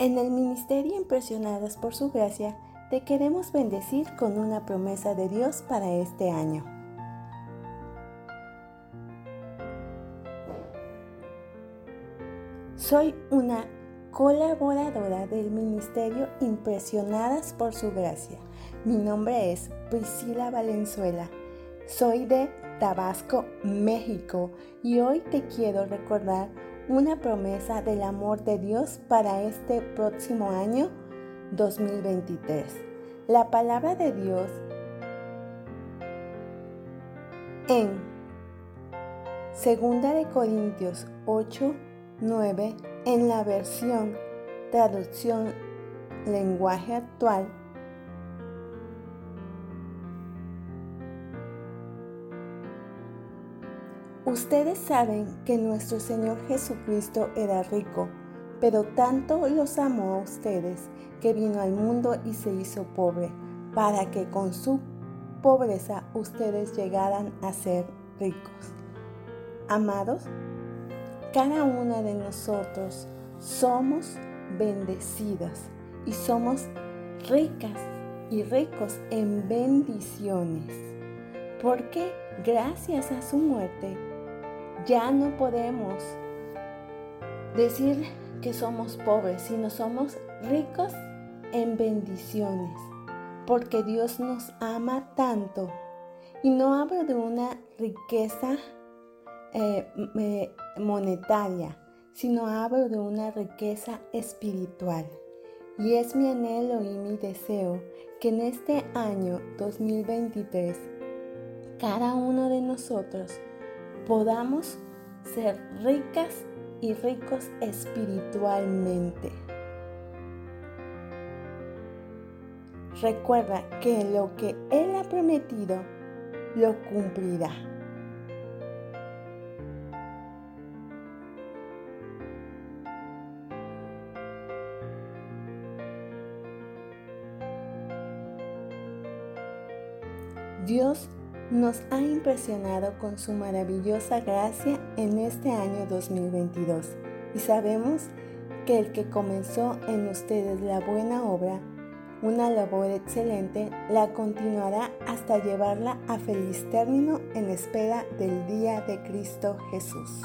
En el ministerio Impresionadas por su gracia, te queremos bendecir con una promesa de Dios para este año. Soy una colaboradora del ministerio Impresionadas por su gracia. Mi nombre es Priscila Valenzuela. Soy de Tabasco, México y hoy te quiero recordar una promesa del amor de Dios para este próximo año 2023. La palabra de Dios en 2 de Corintios 8, 9 en la versión traducción lenguaje actual Ustedes saben que nuestro Señor Jesucristo era rico, pero tanto los amó a ustedes que vino al mundo y se hizo pobre, para que con su pobreza ustedes llegaran a ser ricos. Amados, cada una de nosotros somos bendecidas y somos ricas y ricos en bendiciones, porque gracias a su muerte ya no podemos decir que somos pobres, sino somos ricos en bendiciones, porque Dios nos ama tanto. Y no hablo de una riqueza eh, monetaria, sino hablo de una riqueza espiritual. Y es mi anhelo y mi deseo que en este año 2023 cada uno de nosotros podamos ser ricas y ricos espiritualmente. Recuerda que lo que Él ha prometido, lo cumplirá. Dios nos ha impresionado con su maravillosa gracia en este año 2022 y sabemos que el que comenzó en ustedes la buena obra, una labor excelente, la continuará hasta llevarla a feliz término en espera del día de Cristo Jesús.